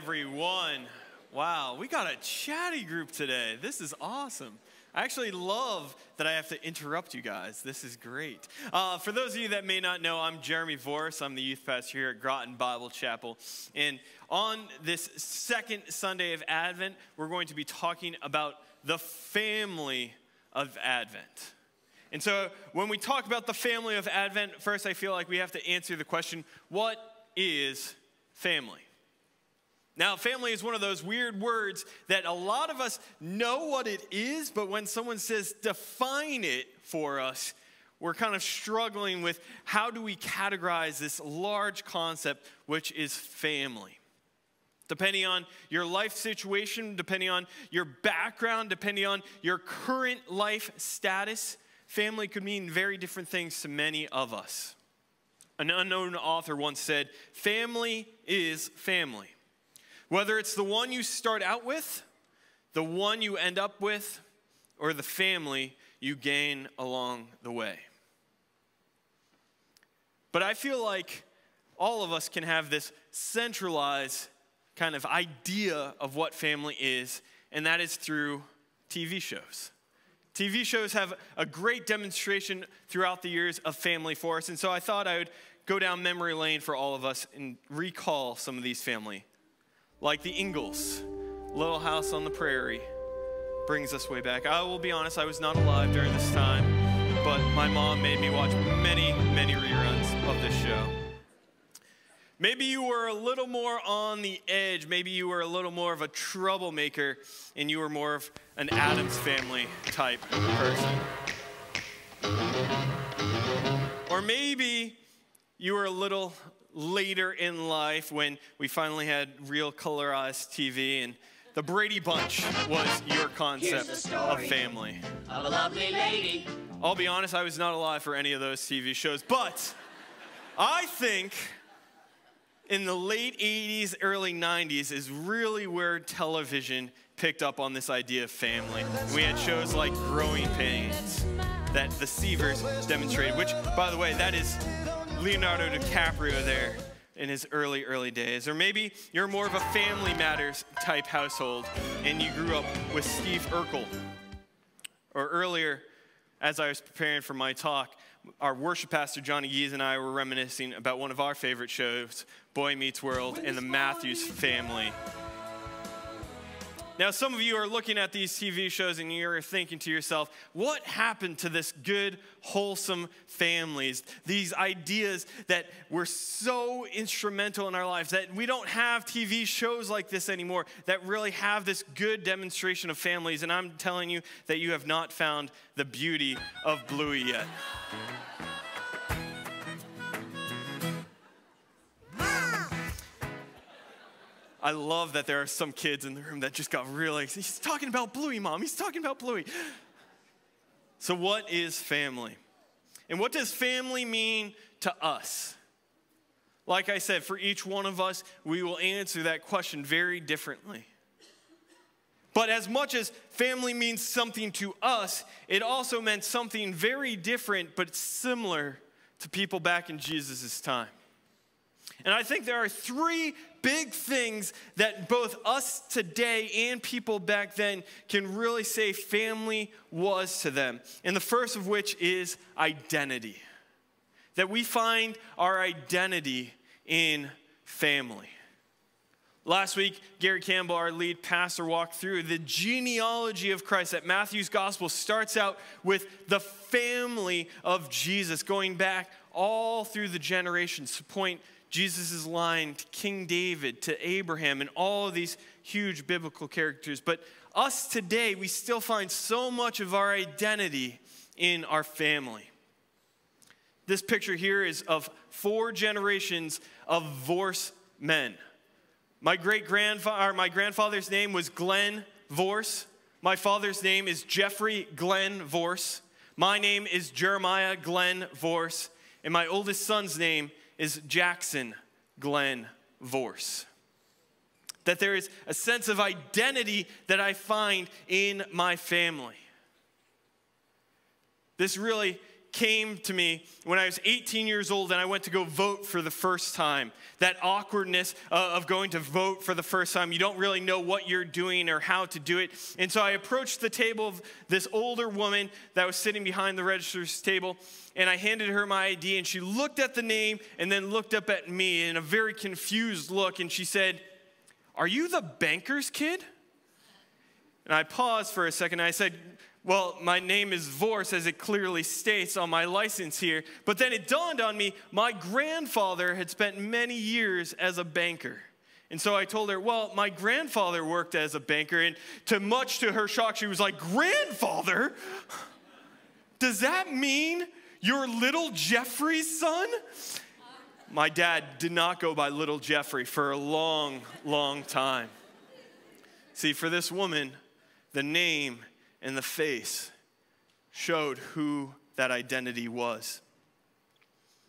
everyone. Wow, we got a chatty group today. This is awesome. I actually love that I have to interrupt you guys. This is great. Uh, for those of you that may not know, I'm Jeremy Voris. I'm the youth pastor here at Groton Bible Chapel. And on this second Sunday of Advent, we're going to be talking about the family of Advent. And so when we talk about the family of Advent, first I feel like we have to answer the question what is family? Now, family is one of those weird words that a lot of us know what it is, but when someone says define it for us, we're kind of struggling with how do we categorize this large concept, which is family. Depending on your life situation, depending on your background, depending on your current life status, family could mean very different things to many of us. An unknown author once said, Family is family. Whether it's the one you start out with, the one you end up with, or the family you gain along the way. But I feel like all of us can have this centralized kind of idea of what family is, and that is through TV shows. TV shows have a great demonstration throughout the years of family for us, and so I thought I would go down memory lane for all of us and recall some of these family like the Ingalls, Little House on the Prairie, brings us way back. I will be honest, I was not alive during this time, but my mom made me watch many, many reruns of this show. Maybe you were a little more on the edge. Maybe you were a little more of a troublemaker and you were more of an Addams family type person. Or maybe you were a little later in life when we finally had real colorized TV and the Brady Bunch was your concept of family. Of a lovely lady. I'll be honest, I was not alive for any of those TV shows, but I think in the late 80s, early 90s is really where television picked up on this idea of family. We had shows like Growing Pains that the Seavers demonstrated, which, by the way, that is Leonardo DiCaprio there in his early, early days. Or maybe you're more of a family matters type household and you grew up with Steve Urkel. Or earlier, as I was preparing for my talk, our worship pastor Johnny Gees and I were reminiscing about one of our favorite shows, Boy Meets World, and the Matthews family. Now, some of you are looking at these TV shows and you're thinking to yourself, what happened to this good, wholesome families? These ideas that were so instrumental in our lives, that we don't have TV shows like this anymore that really have this good demonstration of families. And I'm telling you that you have not found the beauty of Bluey yet. I love that there are some kids in the room that just got really, he's talking about Bluey, mom. He's talking about Bluey. So, what is family? And what does family mean to us? Like I said, for each one of us, we will answer that question very differently. But as much as family means something to us, it also meant something very different but similar to people back in Jesus' time. And I think there are three big things that both us today and people back then can really say family was to them. And the first of which is identity. That we find our identity in family. Last week, Gary Campbell, our lead pastor, walked through the genealogy of Christ. That Matthew's gospel starts out with the family of Jesus, going back all through the generations to point Jesus' line to King David, to Abraham, and all of these huge biblical characters. But us today, we still find so much of our identity in our family. This picture here is of four generations of Vorse men. My great grandfather, my grandfather's name was Glenn Vorse. My father's name is Jeffrey Glenn Vorse. My name is Jeremiah Glenn Vorse. And my oldest son's name is Jackson Glenn Vorse. That there is a sense of identity that I find in my family. This really came to me when I was 18 years old and I went to go vote for the first time. That awkwardness of going to vote for the first time. You don't really know what you're doing or how to do it. And so I approached the table of this older woman that was sitting behind the register's table and I handed her my ID and she looked at the name and then looked up at me in a very confused look and she said, Are you the banker's kid? And I paused for a second. and I said, well, my name is Vorse, as it clearly states on my license here. But then it dawned on me my grandfather had spent many years as a banker. And so I told her, Well, my grandfather worked as a banker. And to much to her shock, she was like, Grandfather? Does that mean you're little Jeffrey's son? My dad did not go by little Jeffrey for a long, long time. See, for this woman, the name and the face showed who that identity was.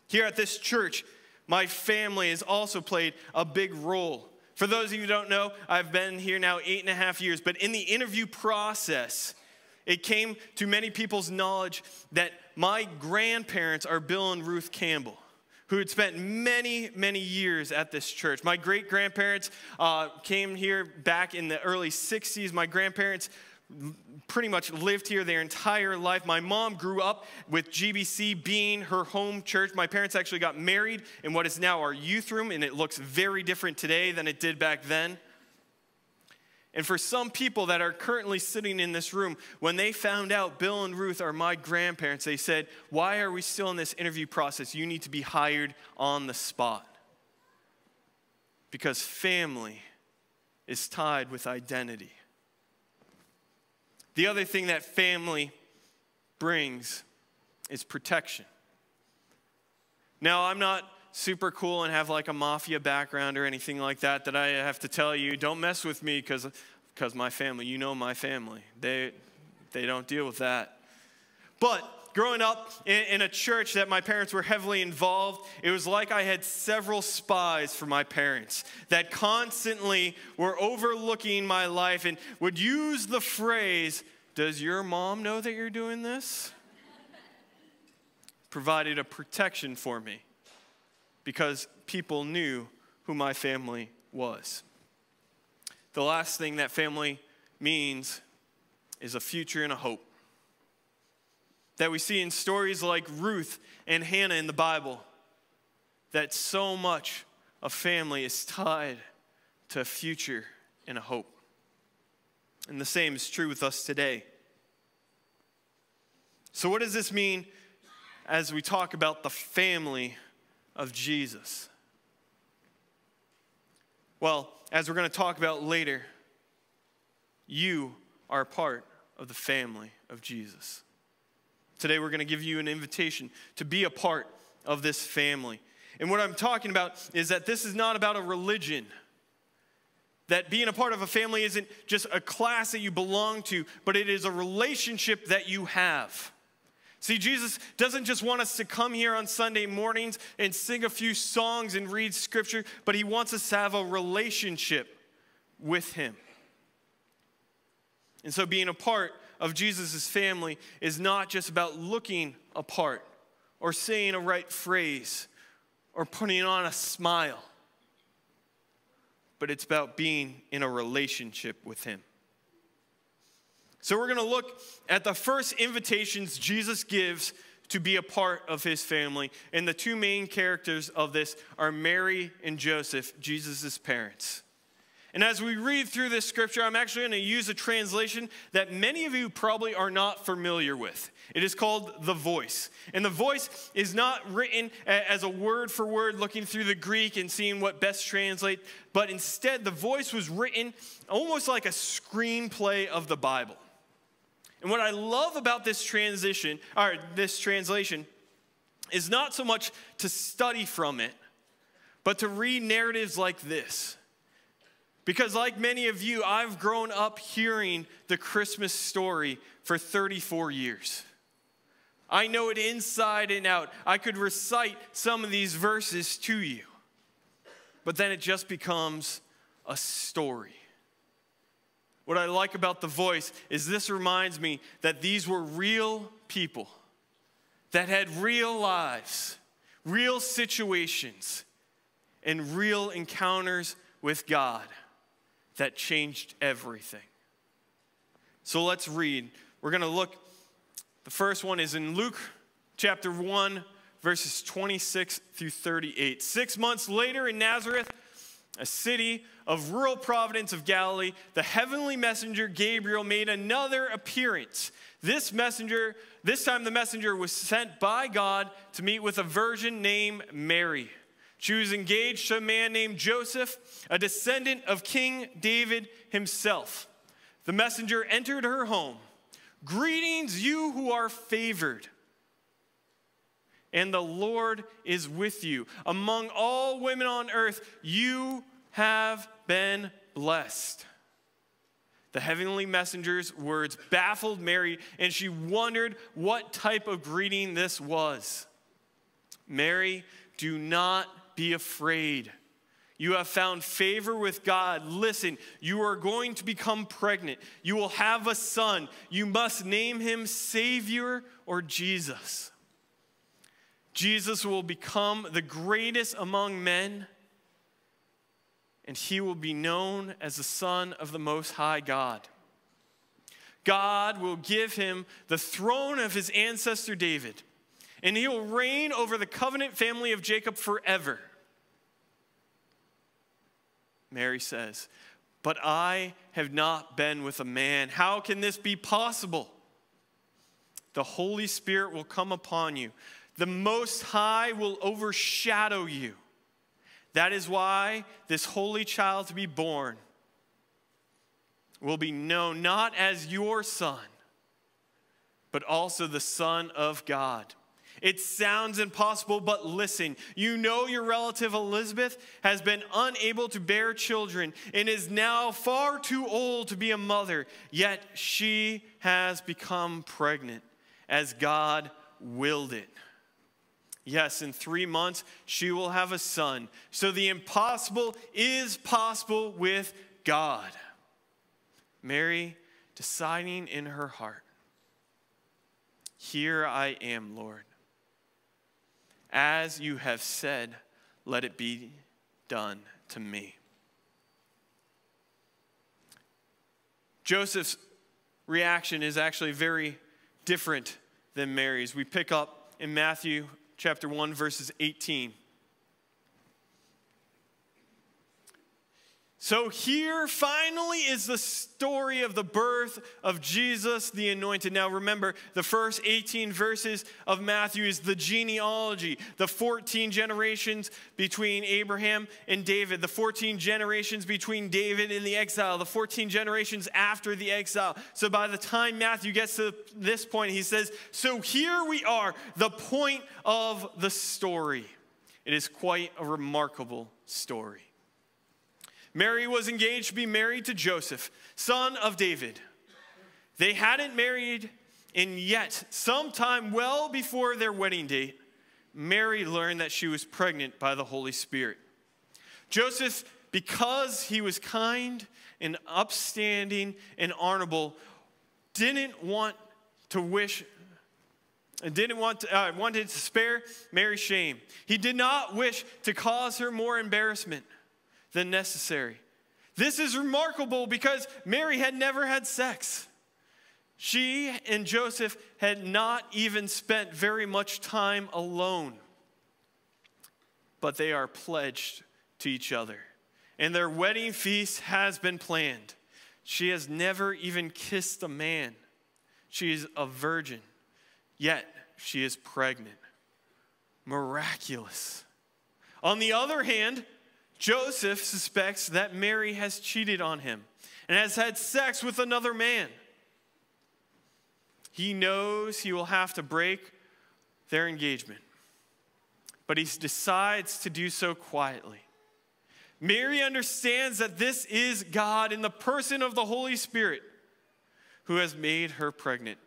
Here at this church, my family has also played a big role. For those of you who don't know, I've been here now eight and a half years, but in the interview process, it came to many people's knowledge that my grandparents are Bill and Ruth Campbell who had spent many, many years at this church. My great grandparents uh, came here back in the early 60s. My grandparents pretty much lived here their entire life. My mom grew up with GBC being her home church. My parents actually got married in what is now our youth room, and it looks very different today than it did back then. And for some people that are currently sitting in this room, when they found out Bill and Ruth are my grandparents, they said, Why are we still in this interview process? You need to be hired on the spot. Because family is tied with identity. The other thing that family brings is protection. Now, I'm not super cool and have like a mafia background or anything like that that I have to tell you, don't mess with me because because my family, you know my family. They they don't deal with that. But growing up in, in, a church that my parents were heavily involved, it was like I had several spies for my parents that constantly were overlooking my life and would use the phrase, Does your mom know that you're doing this? Provided a protection for me because people knew who my family was. The last thing that family means is a future and a hope that we see in stories like Ruth and Hannah in the Bible, that so much of family is tied to a future and a hope. And the same is true with us today. So, what does this mean as we talk about the family of Jesus? Well, as we're going to talk about later, you are part of the family of Jesus. Today, we're going to give you an invitation to be a part of this family. And what I'm talking about is that this is not about a religion. That being a part of a family isn't just a class that you belong to, but it is a relationship that you have. See, Jesus doesn't just want us to come here on Sunday mornings and sing a few songs and read scripture, but he wants us to have a relationship with him. And so, being a part of Jesus' family is not just about looking apart or saying a right phrase or putting on a smile, but it's about being in a relationship with Him. So, we're going to look at the first invitations Jesus gives to be a part of his family. And the two main characters of this are Mary and Joseph, Jesus' parents. And as we read through this scripture, I'm actually going to use a translation that many of you probably are not familiar with. It is called The Voice. And the voice is not written as a word for word, looking through the Greek and seeing what best translates, but instead, the voice was written almost like a screenplay of the Bible. And what I love about this transition, or this translation, is not so much to study from it, but to read narratives like this because, like many of you, I've grown up hearing the Christmas story for 34 years. I know it inside and out. I could recite some of these verses to you, but then it just becomes a story. What I like about the voice is this reminds me that these were real people that had real lives, real situations, and real encounters with God that changed everything. So let's read. We're going to look. The first one is in Luke chapter 1, verses 26 through 38. Six months later in Nazareth, a city of rural providence of Galilee, the heavenly messenger Gabriel made another appearance. This messenger, this time the messenger was sent by God to meet with a virgin named Mary. She was engaged to a man named Joseph, a descendant of King David himself. The messenger entered her home. Greetings, you who are favored and the Lord is with you. Among all women on earth, you have been blessed. The heavenly messenger's words baffled Mary, and she wondered what type of greeting this was. Mary, do not be afraid. You have found favor with God. Listen, you are going to become pregnant. You will have a son. You must name him Savior or Jesus. Jesus will become the greatest among men, and he will be known as the Son of the Most High God. God will give him the throne of his ancestor David, and he will reign over the covenant family of Jacob forever. Mary says, But I have not been with a man. How can this be possible? The Holy Spirit will come upon you the Most High will overshadow you. That is why this holy child to be born will be known not as your son, but also the Son of God. It sounds impossible, but listen. You know your relative Elizabeth has been unable to bear children and is now far too old to be a mother, yet she has become pregnant as God willed it. Yes, in three months, she will have a son. So the impossible is possible with God. Mary deciding in her heart, Here I am, Lord. As you have said, let it be done to me. Joseph's reaction is actually very different than Mary's. We pick up in Matthew chapter 1, verses 18. So, here finally is the story of the birth of Jesus the Anointed. Now, remember, the first 18 verses of Matthew is the genealogy, the 14 generations between Abraham and David, the 14 generations between David and the exile, the 14 generations after the exile. So, by the time Matthew gets to this point, he says, So here we are, the point of the story. It is quite a remarkable story. Mary was engaged to be married to Joseph, son of David. They hadn't married, and yet, sometime well before their wedding date, Mary learned that she was pregnant by the Holy Spirit. Joseph, because he was kind and upstanding and honorable, didn't want to wish and didn't want to, uh, wanted to spare Mary shame. He did not wish to cause her more embarrassment than necessary. This is remarkable because Mary had never had sex. She and Joseph had not even spent very much time alone, but they are pledged to each other. And their wedding feast has been planned. She has never even kissed a man. She is a virgin, yet she is pregnant. Miraculous. On the other hand, Joseph suspects that Mary has cheated on him and has had sex with another man. He knows he will have to break their engagement, but he decides to do so quietly. Mary understands that this is God in the person of the Holy Spirit who has made her pregnant.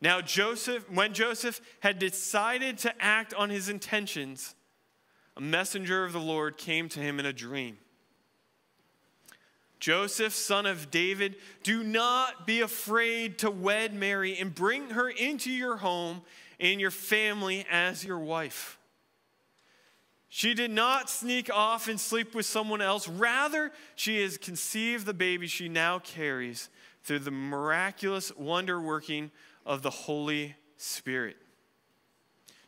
Now, Joseph, when Joseph had decided to act on his intentions, a messenger of the Lord came to him in a dream. Joseph, son of David, do not be afraid to wed Mary and bring her into your home and your family as your wife. She did not sneak off and sleep with someone else. Rather, she has conceived the baby she now carries through the miraculous wonder working of the Holy Spirit.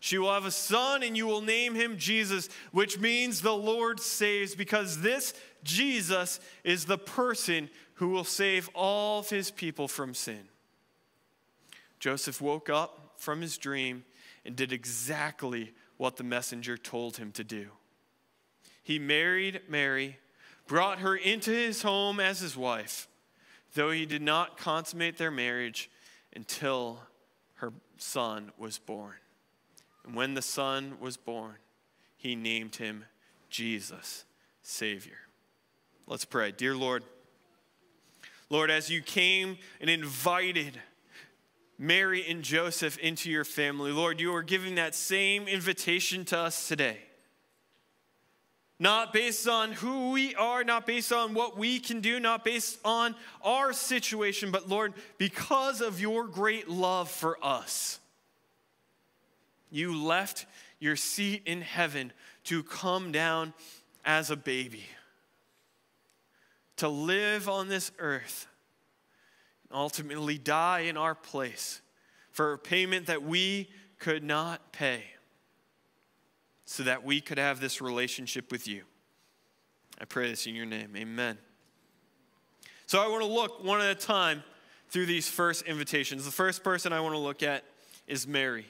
She will have a son, and you will name him Jesus, which means the Lord saves, because this Jesus is the person who will save all of his people from sin. Joseph woke up from his dream and did exactly what the messenger told him to do. He married Mary, brought her into his home as his wife, though he did not consummate their marriage until her son was born. And when the son was born, he named him Jesus, Savior. Let's pray. Dear Lord, Lord, as you came and invited Mary and Joseph into your family, Lord, you are giving that same invitation to us today. Not based on who we are, not based on what we can do, not based on our situation, but Lord, because of your great love for us. You left your seat in heaven to come down as a baby to live on this earth, and ultimately die in our place for a payment that we could not pay, so that we could have this relationship with you. I pray this in your name. Amen. So I want to look one at a time through these first invitations. The first person I want to look at is Mary.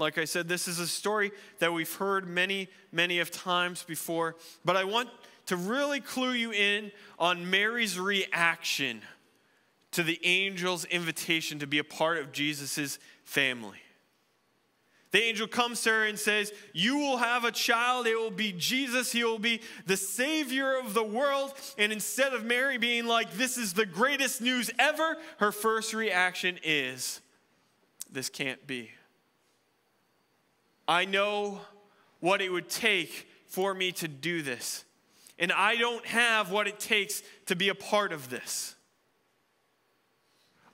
Like I said, this is a story that we've heard many, many of times before, but I want to really clue you in on Mary's reaction to the angel's invitation to be a part of Jesus' family. The angel comes to her and says, You will have a child. It will be Jesus. He will be the Savior of the world. And instead of Mary being like, This is the greatest news ever, her first reaction is, This can't be. I know what it would take for me to do this and I don't have what it takes to be a part of this.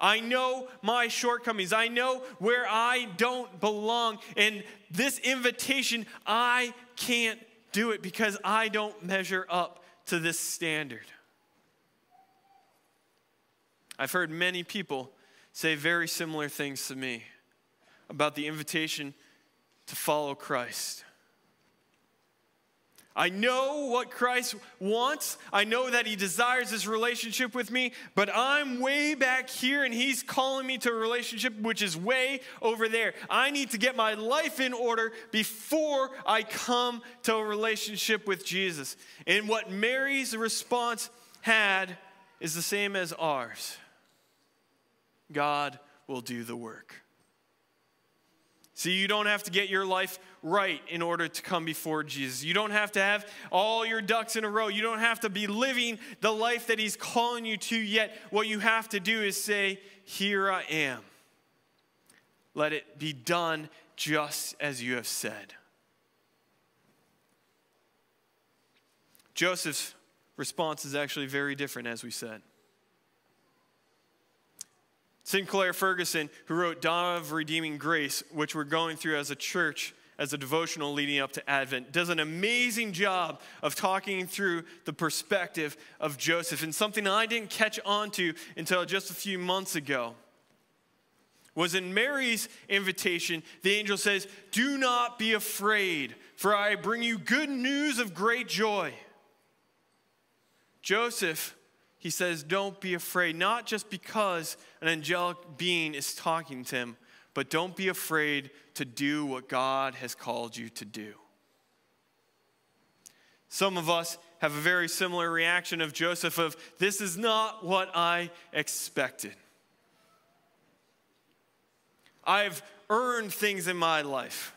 I know my shortcomings. I know where I don't belong. And this invitation, I can't do it because I don't measure up to this standard. I've heard many people say very similar things to me about the invitation to follow Christ. I know what Christ wants. I know that He desires this relationship with me, but I'm way back here and He's calling me to a relationship which is way over there. I need to get my life in order before I come to a relationship with Jesus. And what Mary's response had is the same as ours God will do the work. See, you don't have to get your life right in order to come before Jesus. You don't have to have all your ducks in a row. You don't have to be living the life that He's calling you to yet. What you have to do is say, Here I am. Let it be done just as you have said. Joseph's response is actually very different, as we said. Sinclair Ferguson, who wrote Dawn of Redeeming Grace, which we're going through as a church, as a devotional leading up to Advent, does an amazing job of talking through the perspective of Joseph. And something I didn't catch on to until just a few months ago was in Mary's invitation, the angel says, Do not be afraid, for I bring you good news of great joy. Joseph he says, Don't be afraid, not just because an angelic being is talking to him, but don't be afraid to do what God has called you to do. Some of us have a very similar reaction of Joseph of this is not what I expected. I've earned things in my life.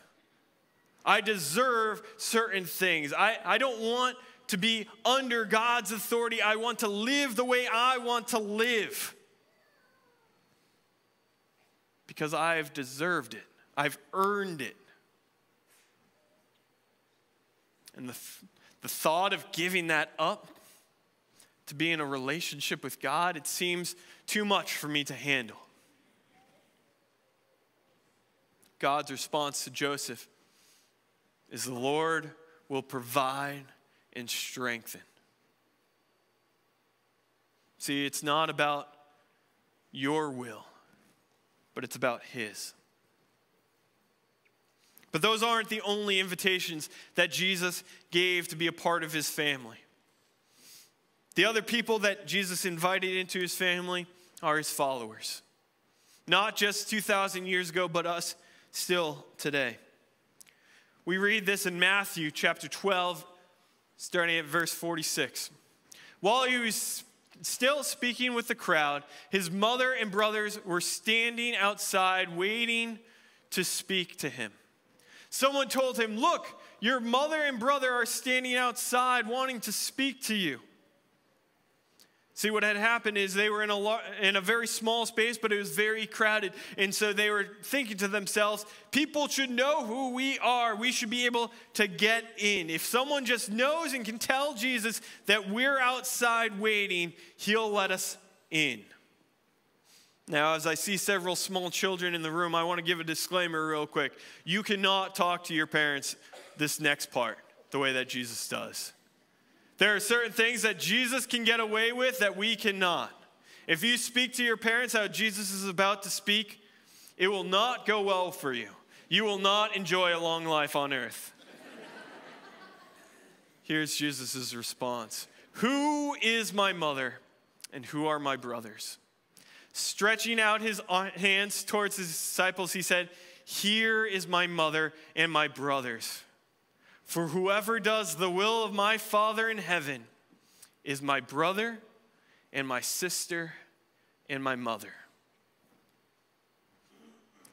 I deserve certain things. I, I don't want to be under God's authority. I want to live the way I want to live because I've deserved it, I've earned it. And the, the thought of giving that up to be in a relationship with God, it seems too much for me to handle. God's response to Joseph is the Lord will provide and strengthen. See, it's not about your will, but it's about His. But those aren't the only invitations that Jesus gave to be a part of his family. The other people that Jesus invited into his family are his followers. Not just 2,000 years ago, but us still today. We read this in Matthew chapter 12, starting at verse 46. While he was still speaking with the crowd, his mother and brothers were standing outside waiting to speak to him. Someone told him, Look, your mother and brother are standing outside wanting to speak to you. See, what had happened is they were in a, in a very small space, but it was very crowded. And so they were thinking to themselves, people should know who we are. We should be able to get in. If someone just knows and can tell Jesus that we're outside waiting, he'll let us in. Now, as I see several small children in the room, I want to give a disclaimer real quick. You cannot talk to your parents this next part the way that Jesus does. There are certain things that Jesus can get away with that we cannot. If you speak to your parents how Jesus is about to speak, it will not go well for you. You will not enjoy a long life on earth. Here's Jesus' response Who is my mother and who are my brothers? Stretching out his hands towards his disciples, he said, Here is my mother and my brothers. For whoever does the will of my Father in heaven is my brother and my sister and my mother.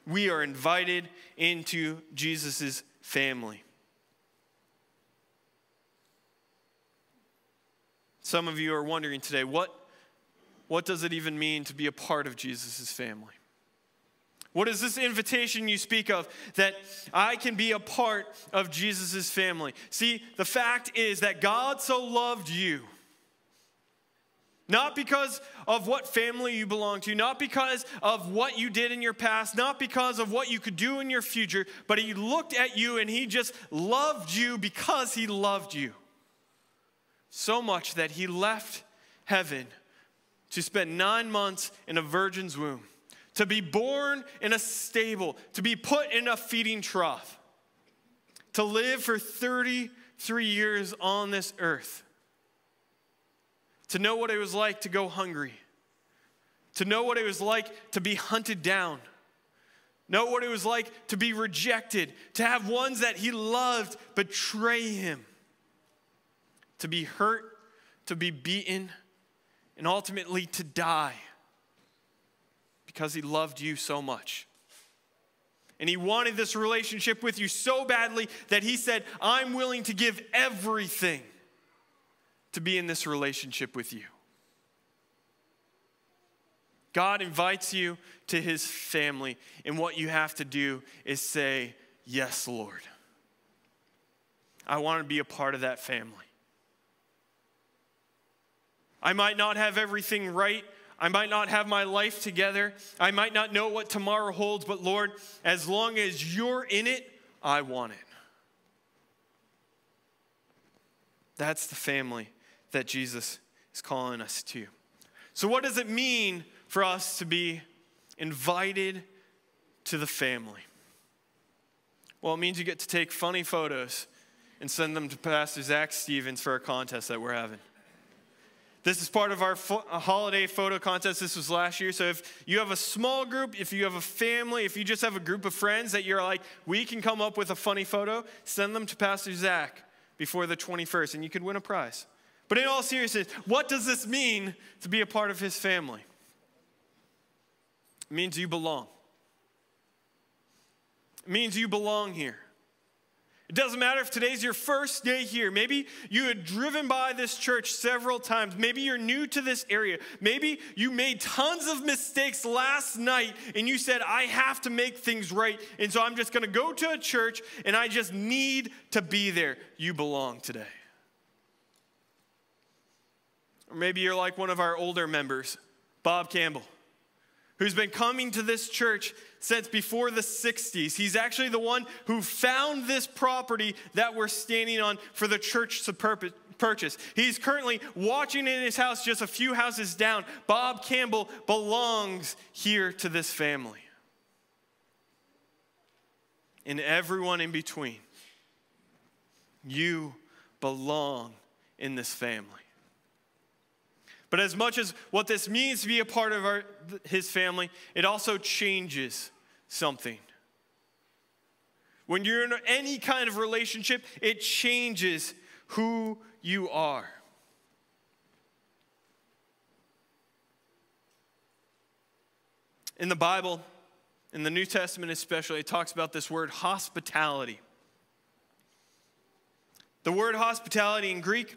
We are invited into Jesus' family. Some of you are wondering today, what what does it even mean to be a part of Jesus' family? What is this invitation you speak of that I can be a part of Jesus' family? See, the fact is that God so loved you. Not because of what family you belong to, not because of what you did in your past, not because of what you could do in your future, but He looked at you and He just loved you because He loved you. So much that He left heaven to spend nine months in a virgin's womb, to be born in a stable, to be put in a feeding trough, to live for 33 years on this earth, to know what it was like to go hungry, to know what it was like to be hunted down. Know what it was like to be rejected, to have ones that he loved betray him, to be hurt, to be beaten, and ultimately to die because he loved you so much. And he wanted this relationship with you so badly that he said, I'm willing to give everything to be in this relationship with you. God invites you to his family, and what you have to do is say, Yes, Lord. I want to be a part of that family. I might not have everything right. I might not have my life together. I might not know what tomorrow holds, but Lord, as long as you're in it, I want it. That's the family that Jesus is calling us to. So, what does it mean for us to be invited to the family? Well, it means you get to take funny photos and send them to Pastor Zach Stevens for a contest that we're having. This is part of our fo- uh, holiday photo contest. This was last year. So if you have a small group, if you have a family, if you just have a group of friends that you're like, we can come up with a funny photo, send them to Pastor Zach before the 21st, and you could win a prize. But in all seriousness, what does this mean to be a part of his family? It means you belong. It means you belong here. It doesn't matter if today's your first day here. Maybe you had driven by this church several times. Maybe you're new to this area. Maybe you made tons of mistakes last night and you said, I have to make things right. And so I'm just going to go to a church and I just need to be there. You belong today. Or maybe you're like one of our older members, Bob Campbell, who's been coming to this church since before the 60s. He's actually the one who found this property that we're standing on for the church to purchase. He's currently watching in his house just a few houses down. Bob Campbell belongs here to this family. And everyone in between, you belong in this family. But as much as what this means to be a part of our, his family, it also changes something. When you're in any kind of relationship, it changes who you are. In the Bible, in the New Testament especially, it talks about this word hospitality. The word hospitality in Greek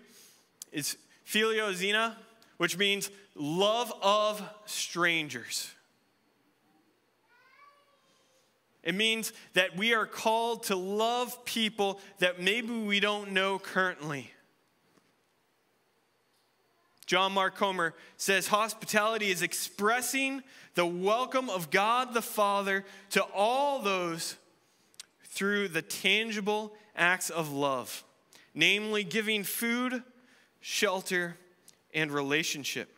is philoxenia, which means love of strangers. It means that we are called to love people that maybe we don't know currently. John Mark Comer says hospitality is expressing the welcome of God the Father to all those through the tangible acts of love, namely giving food, shelter, and relationship.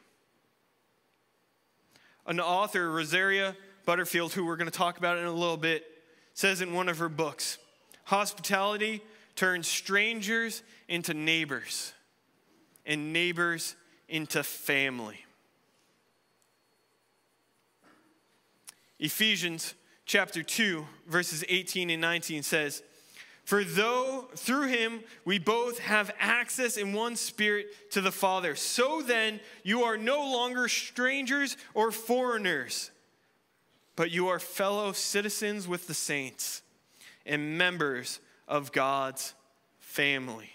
An author, Rosaria Butterfield, who we're going to talk about in a little bit, says in one of her books hospitality turns strangers into neighbors, and neighbors into family. Ephesians chapter 2, verses 18 and 19 says, for though through him we both have access in one spirit to the Father, so then you are no longer strangers or foreigners, but you are fellow citizens with the saints and members of God's family.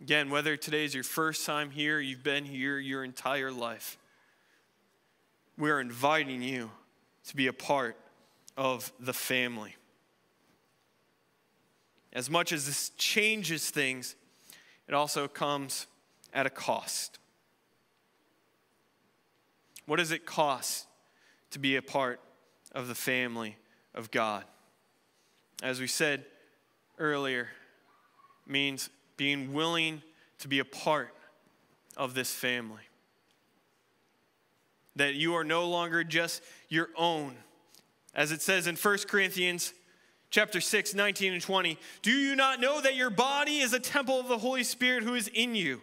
Again, whether today is your first time here, you've been here your entire life, we are inviting you to be a part of the family. As much as this changes things, it also comes at a cost. What does it cost to be a part of the family of God? As we said earlier, means being willing to be a part of this family. That you are no longer just your own. As it says in 1 Corinthians chapter 6, 19 and 20. Do you not know that your body is a temple of the Holy Spirit who is in you,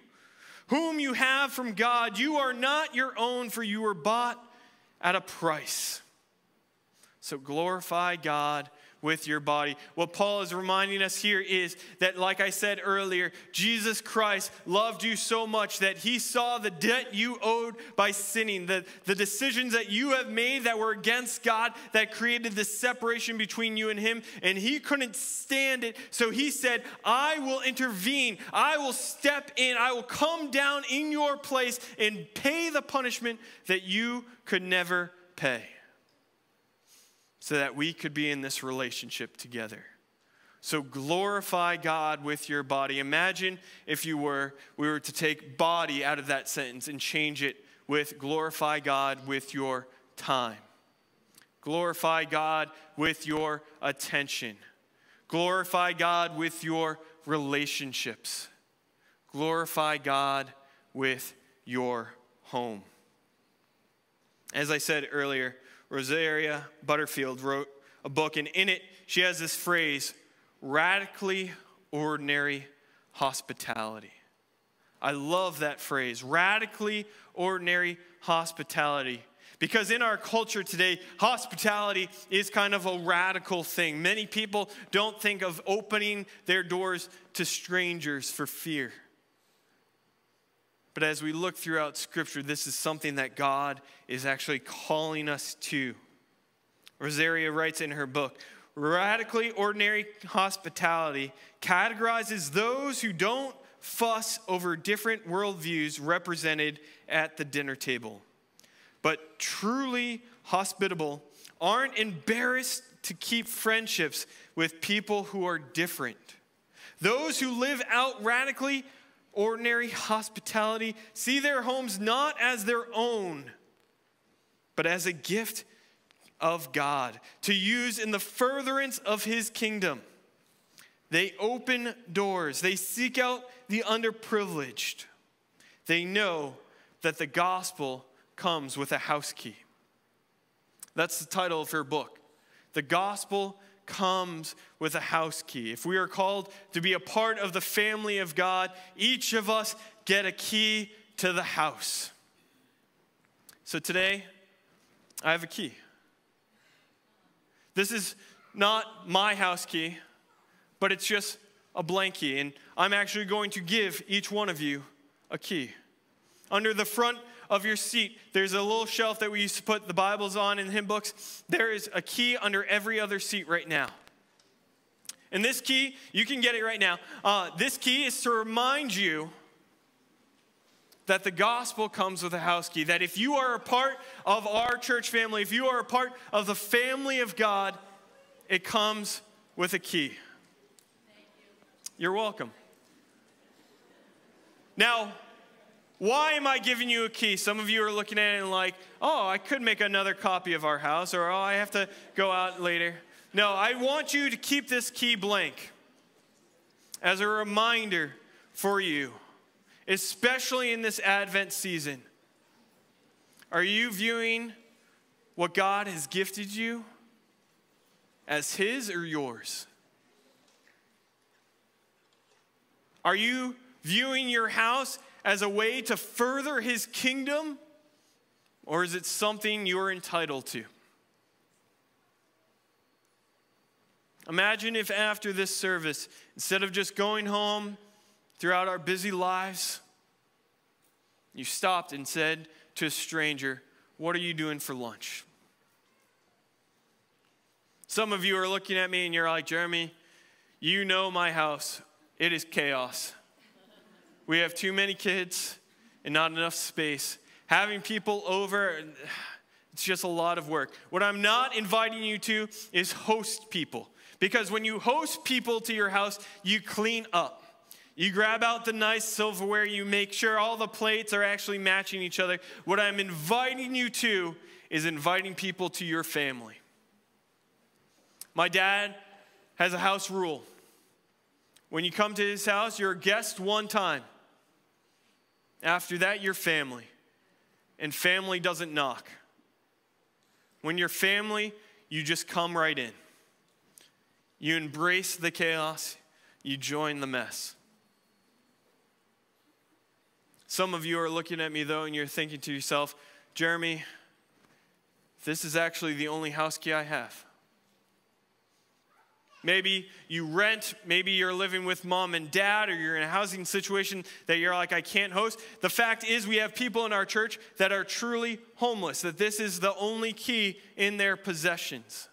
whom you have from God? You are not your own, for you were bought at a price. So glorify God with your body. What Paul is reminding us here is that, like I said earlier, Jesus Christ loved you so much that he saw the debt you owed by sinning, the, the decisions that you have made that were against God that created this separation between you and him, and he couldn't stand it. So he said, I will intervene, I will step in, I will come down in your place and pay the punishment that you could never pay so that we could be in this relationship together. So glorify God with your body. Imagine if you were, we were to take body out of that sentence and change it with glorify God with your time. Glorify God with your attention. Glorify God with your relationships. Glorify God with your home. As I said earlier, Rosaria Butterfield wrote a book, and in it, she has this phrase radically ordinary hospitality. I love that phrase, radically ordinary hospitality. Because in our culture today, hospitality is kind of a radical thing. Many people don't think of opening their doors to strangers for fear. But as we look throughout Scripture, this is something that God is actually calling us to. Rosaria writes in her book radically ordinary hospitality categorizes those who don't fuss over different worldviews represented at the dinner table, but truly hospitable, aren't embarrassed to keep friendships with people who are different. Those who live out radically ordinary hospitality, see their homes not as their own, but as a gift of God to use in the furtherance of his kingdom. They open doors, they seek out the underprivileged. They know that the gospel comes with a house key. That's the title of her book. The gospel comes with a house key. If we are called to be a part of the family of God, each of us get a key to the house. So today, I have a key. This is not my house key, but it's just a blank key. And I'm actually going to give each one of you a key. Under the front of your seat, there's a little shelf that we used to put the Bibles on and hymn books. There is a key under every other seat right now. And this key, you can get it right now. Uh, this key is to remind you that the gospel comes with a house key. That if you are a part of our church family, if you are a part of the family of God, it comes with a key. You're welcome. Now, why am I giving you a key? Some of you are looking at it and like, oh, I could make another copy of our house, or oh, I have to go out later. No, I want you to keep this key blank as a reminder for you especially in this Advent season? Are you viewing what God has gifted you as His or yours? Are you viewing your house as a way to further His kingdom, or is it something you're entitled to? Imagine if after this service, instead of just going home throughout our busy lives, you stopped and said to a stranger, What are you doing for lunch? Some of you are looking at me and you're like, Jeremy, you know my house. It is chaos. We have too many kids and not enough space. Having people over, it's just a lot of work. What I'm not inviting you to is host people. Because when you host people to your house, you clean up. You grab out the nice silverware, you make sure all the plates are actually matching each other. What I'm inviting you to is inviting people to your family. My dad has a house rule. When you come to his house, you're a guest one time. After that, you're family. And family doesn't knock. When you're family, you just come right in. You embrace the chaos, you join the mess. Some of you are looking at me though, and you're thinking to yourself, Jeremy, this is actually the only house key I have. Maybe you rent, maybe you're living with mom and dad, or you're in a housing situation that you're like, I can't host. The fact is, we have people in our church that are truly homeless, that this is the only key in their possessions.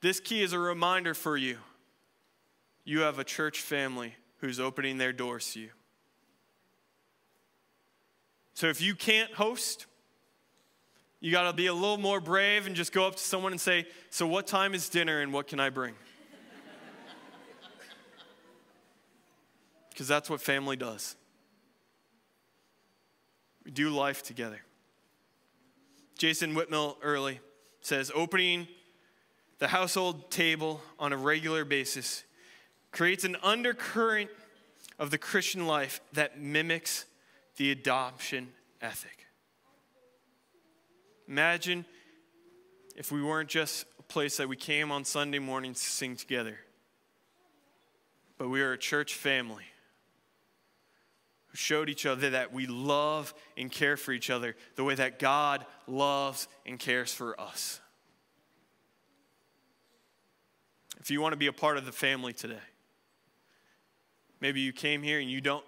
This key is a reminder for you you have a church family who's opening their doors to you. So if you can't host, you got to be a little more brave and just go up to someone and say, So, what time is dinner and what can I bring? Because that's what family does. We do life together. Jason Whitmell early says, Opening the household table on a regular basis creates an undercurrent of the Christian life that mimics the adoption ethic. Imagine if we weren't just a place that we came on Sunday mornings to sing together, but we are a church family who showed each other that we love and care for each other the way that God loves and cares for us. If you want to be a part of the family today, Maybe you came here and you don't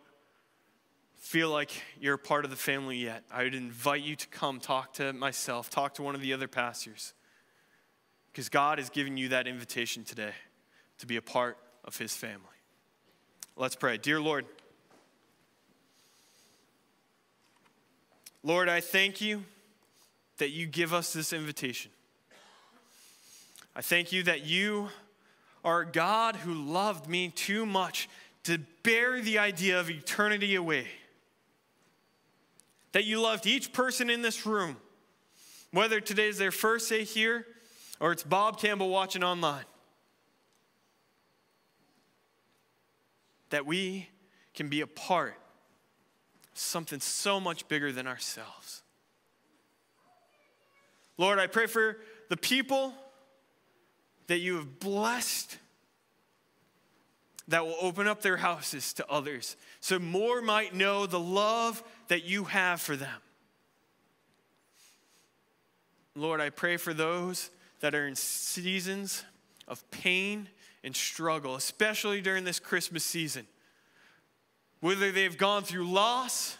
feel like you're a part of the family yet. I would invite you to come talk to myself, talk to one of the other pastors. Because God has given you that invitation today to be a part of His family. Let's pray. Dear Lord, Lord, I thank you that you give us this invitation. I thank you that you are God who loved me too much to bear the idea of eternity away. That you loved each person in this room, whether today is their first day here or it's Bob Campbell watching online. That we can be a part of something so much bigger than ourselves. Lord, I pray for the people that you have blessed that will open up their houses to others so more might know the love that you have for them. Lord, I pray for those that are in seasons of pain and struggle, especially during this Christmas season. Whether they've gone through loss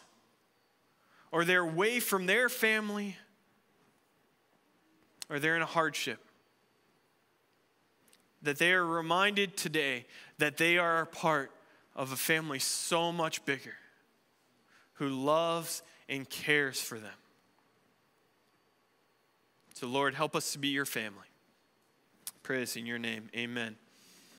or they're away from their family or they're in a hardship that they are reminded today that they are a part of a family so much bigger who loves and cares for them. So, Lord, help us to be your family. Praise in your name. Amen.